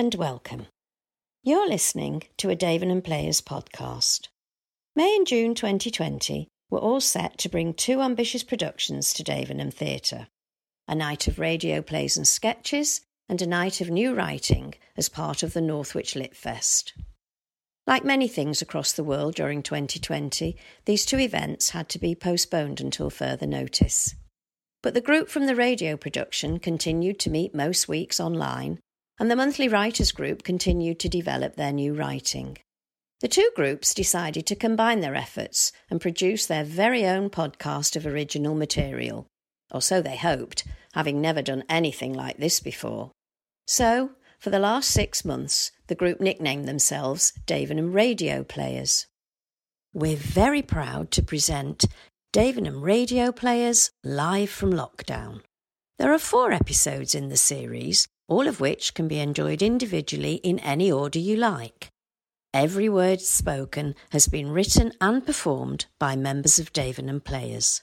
and welcome. You're listening to a Davenham Players podcast. May and June 2020 were all set to bring two ambitious productions to Davenham Theatre a night of radio plays and sketches, and a night of new writing as part of the Northwich Lit Fest. Like many things across the world during 2020, these two events had to be postponed until further notice. But the group from the radio production continued to meet most weeks online, and the monthly writers group continued to develop their new writing. The two groups decided to combine their efforts and produce their very own podcast of original material, or so they hoped, having never done anything like this before. So, for the last six months, the group nicknamed themselves Davenham Radio Players. We're very proud to present Davenham Radio Players live from lockdown. There are four episodes in the series, all of which can be enjoyed individually in any order you like. Every word spoken has been written and performed by members of Davenham Players.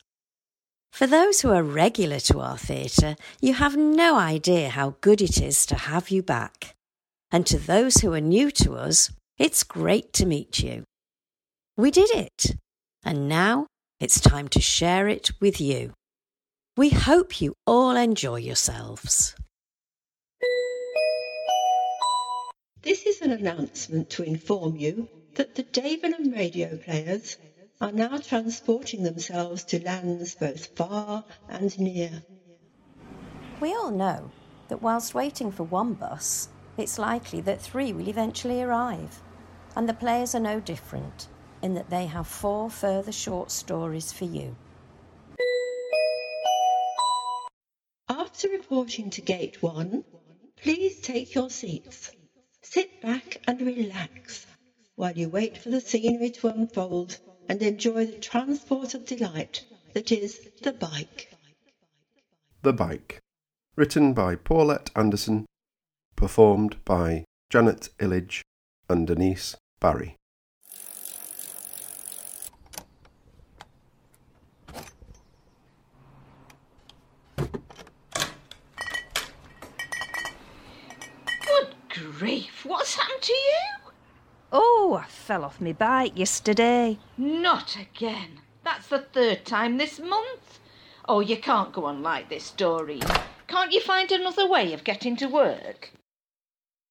For those who are regular to our theatre, you have no idea how good it is to have you back. And to those who are new to us, it's great to meet you. We did it, and now it's time to share it with you. We hope you all enjoy yourselves. This is an announcement to inform you that the Davenham radio players are now transporting themselves to lands both far and near. We all know that whilst waiting for one bus, it's likely that three will eventually arrive, and the players are no different in that they have four further short stories for you. After reporting to Gate 1, please take your seats. Sit back and relax while you wait for the scenery to unfold and enjoy the transport of delight that is the bike. The Bike. Written by Paulette Anderson. Performed by Janet Illidge and Denise Barry. Good grief, what's happened to you? Oh, I fell off my bike yesterday. Not again. That's the third time this month. Oh, you can't go on like this, Doreen. Can't you find another way of getting to work?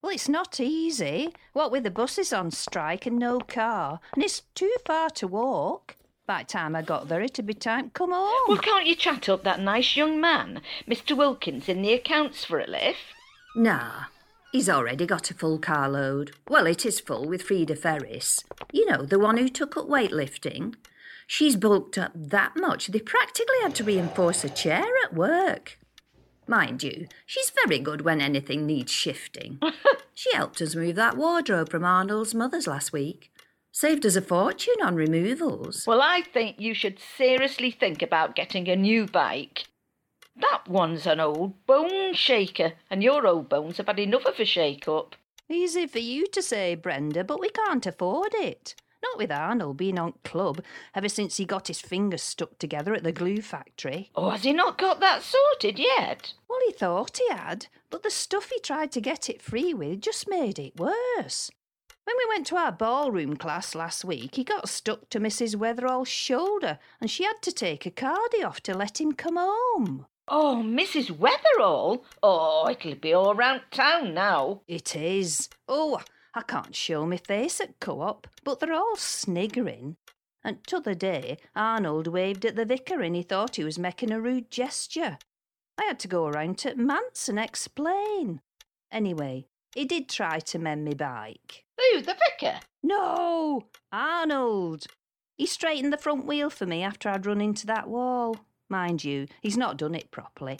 Well, it's not easy. What with the buses on strike and no car, and it's too far to walk. By the time I got there, it'd be time to come home. Well, can't you chat up that nice young man, Mr. Wilkins, in the accounts for a lift? Nah, he's already got a full carload. Well, it is full with Frida Ferris. You know, the one who took up weightlifting. She's bulked up that much they practically had to reinforce a chair at work. Mind you, she's very good when anything needs shifting. she helped us move that wardrobe from Arnold's mother's last week. Saved us a fortune on removals. Well, I think you should seriously think about getting a new bike. That one's an old bone shaker, and your old bones have had enough of a shake up. Easy for you to say, Brenda, but we can't afford it. Not with Arnold being on club ever since he got his fingers stuck together at the glue factory. Oh, has he not got that sorted yet? Well, he thought he had, but the stuff he tried to get it free with just made it worse. When we went to our ballroom class last week, he got stuck to Mrs. Weatherall's shoulder, and she had to take a cardie off to let him come home. Oh, Mrs. Weatherall? Oh, it'll be all round town now. It is. Oh, I can't show my face at co-op, but they're all sniggering. And t'other day, Arnold waved at the vicar and he thought he was making a rude gesture. I had to go round to Manse and explain. Anyway, he did try to mend me bike. Who, the vicar? No, Arnold. He straightened the front wheel for me after I'd run into that wall. Mind you, he's not done it properly.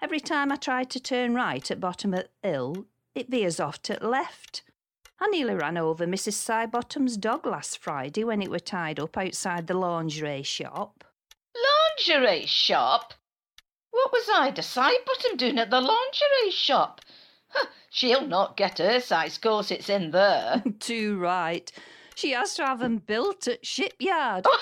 Every time I try to turn right at bottom of the hill, it veers off to the left. I nearly ran over Mrs. Sidebottom's dog last Friday when it were tied up outside the lingerie shop. Lingerie shop? What was Ida Sidebottom doing at the lingerie shop? Huh, she'll not get her size corsets in there. Too right. She has to have them built at shipyard.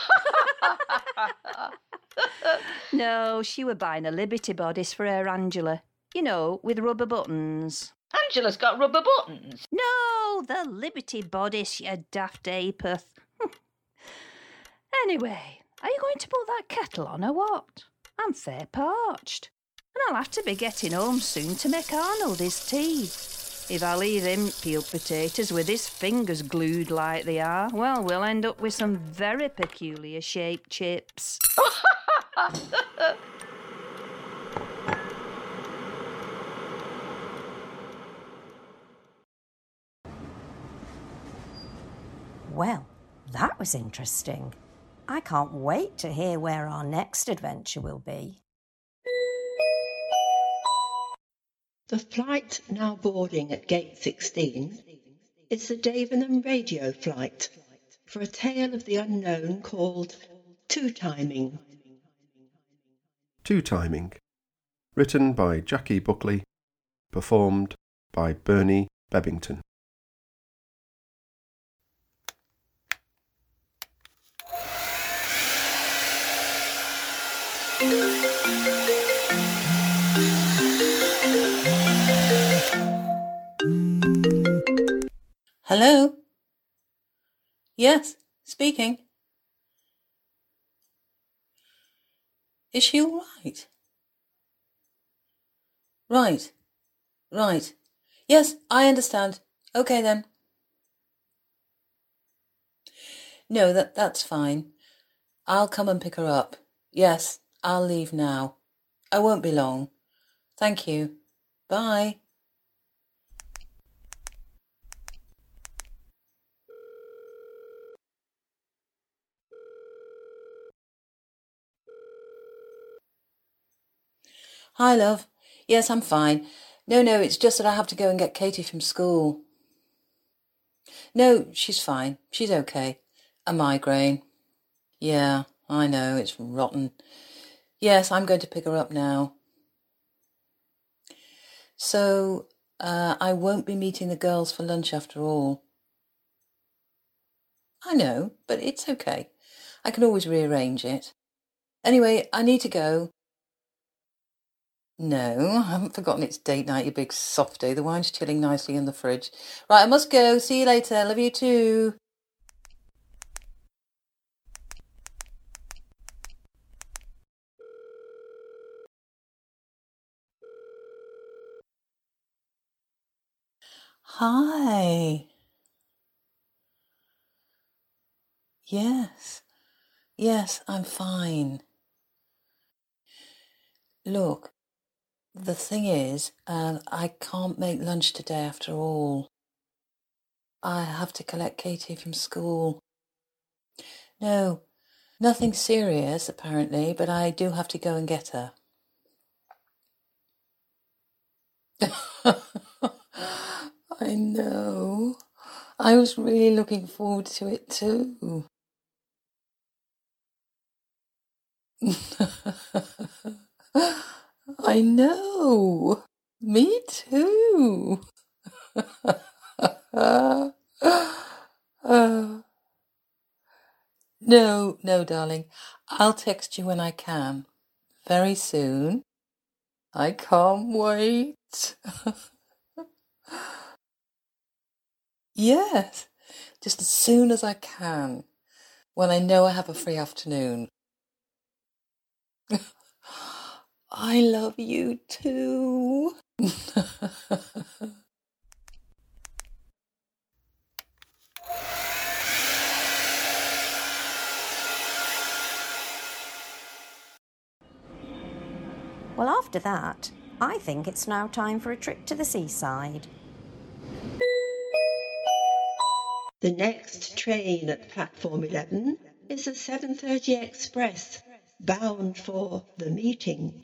no, she were buying a Liberty bodice for her Angela. You know, with rubber buttons. Angela's got rubber buttons. No, the Liberty bodice, you daft apeth. anyway, are you going to put that kettle on or what? I'm fair parched. And I'll have to be getting home soon to make Arnold his tea. If I leave him peeled potatoes with his fingers glued like they are, well, we'll end up with some very peculiar shaped chips. Well, that was interesting. I can't wait to hear where our next adventure will be. The flight now boarding at Gate 16 is the Davenham radio flight for a tale of the unknown called Two Timing. Two Timing. Written by Jackie Buckley. Performed by Bernie Bebbington. Hello? Yes, speaking. Is she all right? Right, right. Yes, I understand. Okay then. No, that that's fine. I'll come and pick her up. Yes, I'll leave now. I won't be long. Thank you. Bye. Hi, love. Yes, I'm fine. No, no, it's just that I have to go and get Katie from school. No, she's fine. She's okay. A migraine. Yeah, I know, it's rotten. Yes, I'm going to pick her up now. So, uh, I won't be meeting the girls for lunch after all. I know, but it's okay. I can always rearrange it. Anyway, I need to go. No, I haven't forgotten it's date night, you big softy. The wine's chilling nicely in the fridge. Right, I must go. See you later. Love you too. Hi. Yes. Yes, I'm fine. Look, the thing is, uh, I can't make lunch today after all. I have to collect Katie from school. No, nothing serious apparently, but I do have to go and get her. I know. I was really looking forward to it too. I know. Me too. uh, no, no, darling. I'll text you when I can. Very soon. I can't wait. yes, just as soon as I can, when I know I have a free afternoon. I love you too. Well, after that, I think it's now time for a trip to the seaside. The next train at platform 11 is the 7:30 express bound for the meeting.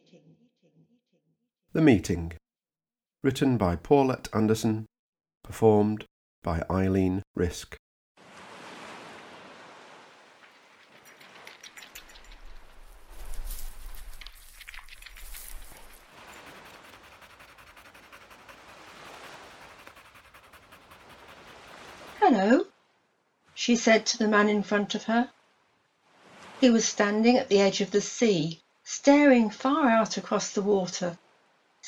The Meeting. Written by Paulette Anderson. Performed by Eileen Risk. Hello, she said to the man in front of her. He was standing at the edge of the sea, staring far out across the water,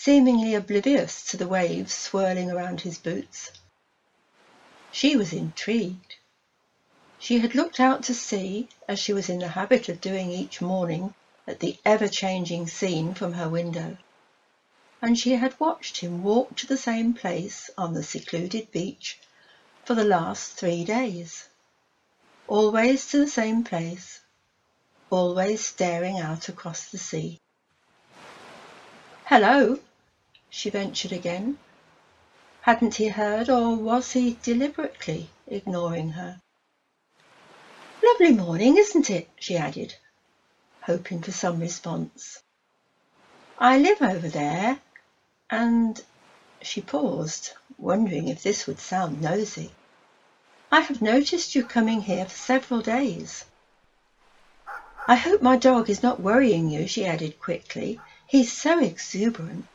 seemingly oblivious to the waves swirling around his boots. She was intrigued. She had looked out to sea, as she was in the habit of doing each morning, at the ever-changing scene from her window, and she had watched him walk to the same place on the secluded beach for the last three days, always to the same place, always staring out across the sea. Hello, she ventured again. Hadn't he heard, or was he deliberately ignoring her? Lovely morning, isn't it? she added, hoping for some response. I live over there, and she paused, wondering if this would sound nosy. I have noticed you coming here for several days. I hope my dog is not worrying you, she added quickly. He's so exuberant.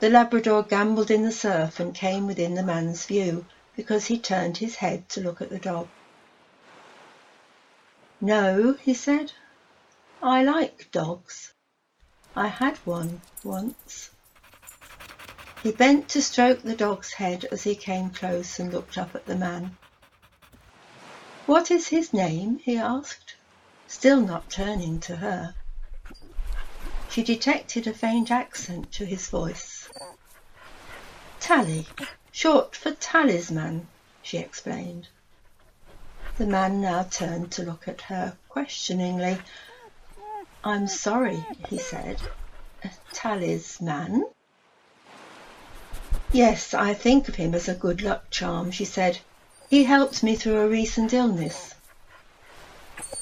The Labrador gambolled in the surf and came within the man's view because he turned his head to look at the dog. No, he said. I like dogs. I had one once. He bent to stroke the dog's head as he came close and looked up at the man. What is his name? he asked, still not turning to her. She detected a faint accent to his voice. Tally, short for talisman, she explained. The man now turned to look at her questioningly. I'm sorry, he said. Talisman? Yes, I think of him as a good luck charm, she said. He helped me through a recent illness.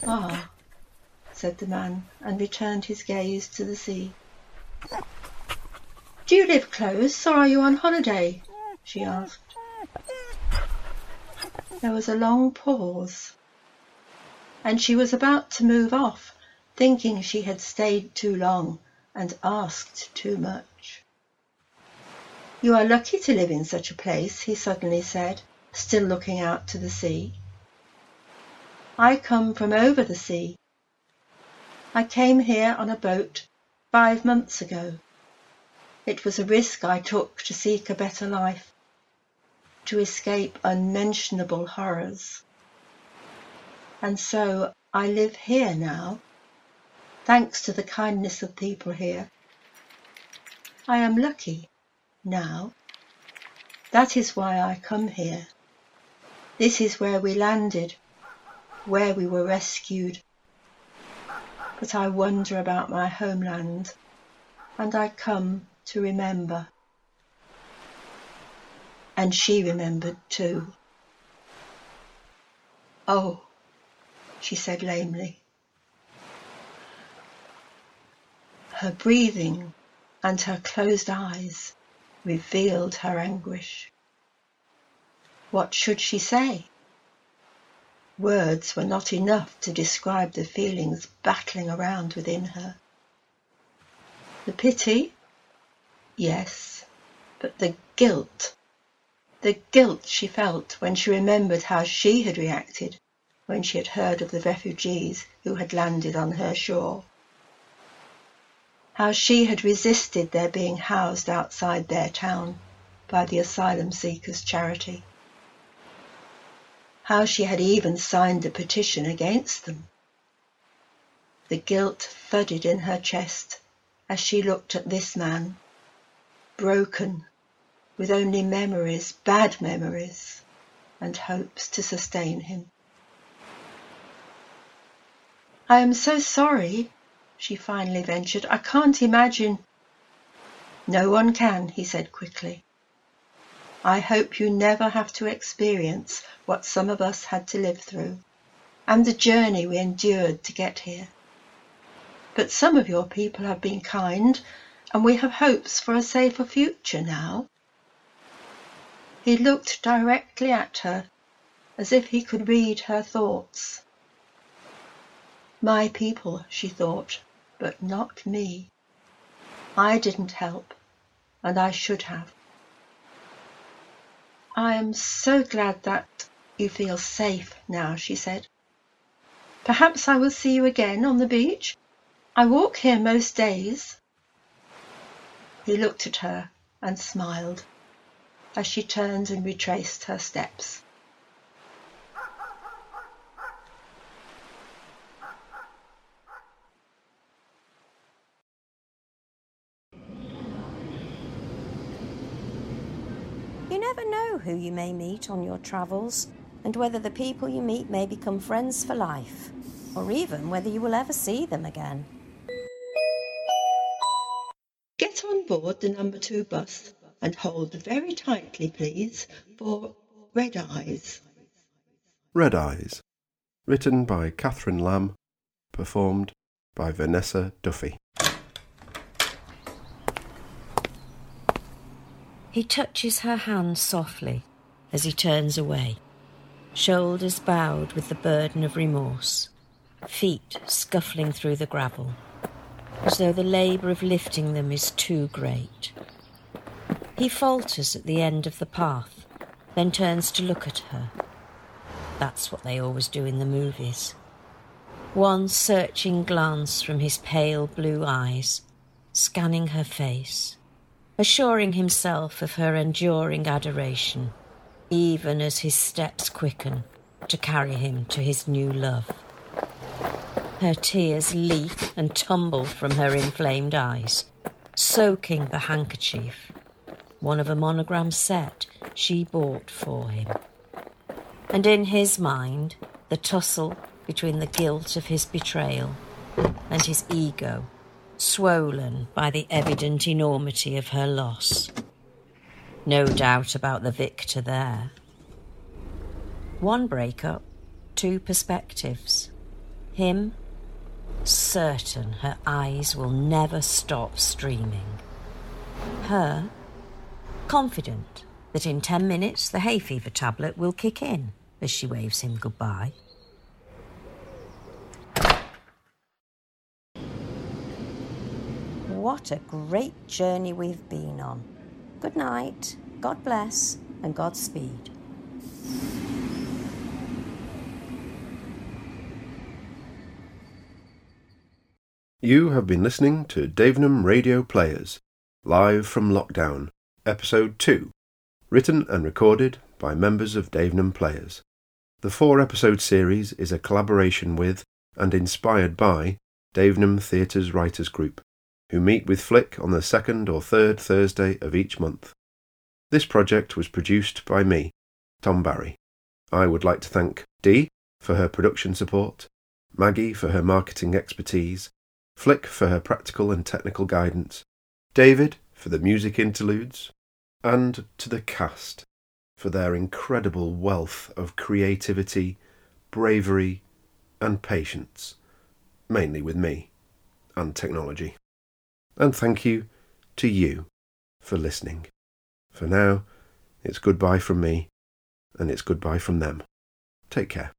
Ah, said the man, and returned his gaze to the sea. Do you live close, or are you on holiday? she asked. There was a long pause, and she was about to move off, thinking she had stayed too long and asked too much. You are lucky to live in such a place, he suddenly said, still looking out to the sea. I come from over the sea. I came here on a boat five months ago. It was a risk I took to seek a better life to escape unmentionable horrors. And so I live here now, thanks to the kindness of people here. I am lucky now. That is why I come here. This is where we landed, where we were rescued. But I wonder about my homeland, and I come to remember and she remembered too. Oh, she said lamely. Her breathing and her closed eyes revealed her anguish. What should she say? Words were not enough to describe the feelings battling around within her. The pity? Yes, but the guilt the guilt she felt when she remembered how she had reacted when she had heard of the refugees who had landed on her shore. How she had resisted their being housed outside their town by the asylum seekers' charity. How she had even signed a petition against them. The guilt thudded in her chest as she looked at this man, broken with only memories, bad memories, and hopes to sustain him. I am so sorry, she finally ventured. I can't imagine. No one can, he said quickly. I hope you never have to experience what some of us had to live through, and the journey we endured to get here. But some of your people have been kind, and we have hopes for a safer future now. He looked directly at her, as if he could read her thoughts. My people, she thought, but not me. I didn't help, and I should have. I am so glad that you feel safe now, she said. Perhaps I will see you again on the beach. I walk here most days. He looked at her and smiled as she turned and retraced her steps. You never know who you may meet on your travels and whether the people you meet may become friends for life, or even whether you will ever see them again. Board the number two bus and hold very tightly, please, for Red Eyes. Red Eyes. Written by Catherine Lamb. Performed by Vanessa Duffy. He touches her hand softly as he turns away, shoulders bowed with the burden of remorse, feet scuffling through the gravel, as though the labour of lifting them is too great. He falters at the end of the path, then turns to look at her. That's what they always do in the movies. One searching glance from his pale blue eyes, scanning her face, assuring himself of her enduring adoration, even as his steps quicken to carry him to his new love. Her tears leap and tumble from her inflamed eyes, soaking the handkerchief, one of a monogram set she bought for him. And in his mind, the tussle between the guilt of his betrayal and his ego swollen by the evident enormity of her loss. No doubt about the victor there. One breakup, two perspectives. Him, certain her eyes will never stop streaming. Her, confident that in ten minutes the hay fever tablet will kick in as she waves him goodbye. What a great journey we've been on. Good night, God bless, and Godspeed. You have been listening to Davenham Radio Players, live from lockdown, episode 2, written and recorded by members of Davenham Players. The four episode series is a collaboration with and inspired by Davenham Theatre's Writers Group, who meet with Flick on the second or third Thursday of each month. This project was produced by me, Tom Barry. I would like to thank Dee for her production support, Maggie for her marketing expertise, Flick for her practical and technical guidance, David for the music interludes, and to the cast for their incredible wealth of creativity, bravery, and patience, mainly with me and technology. And thank you to you for listening. For now, it's goodbye from me, and it's goodbye from them. Take care.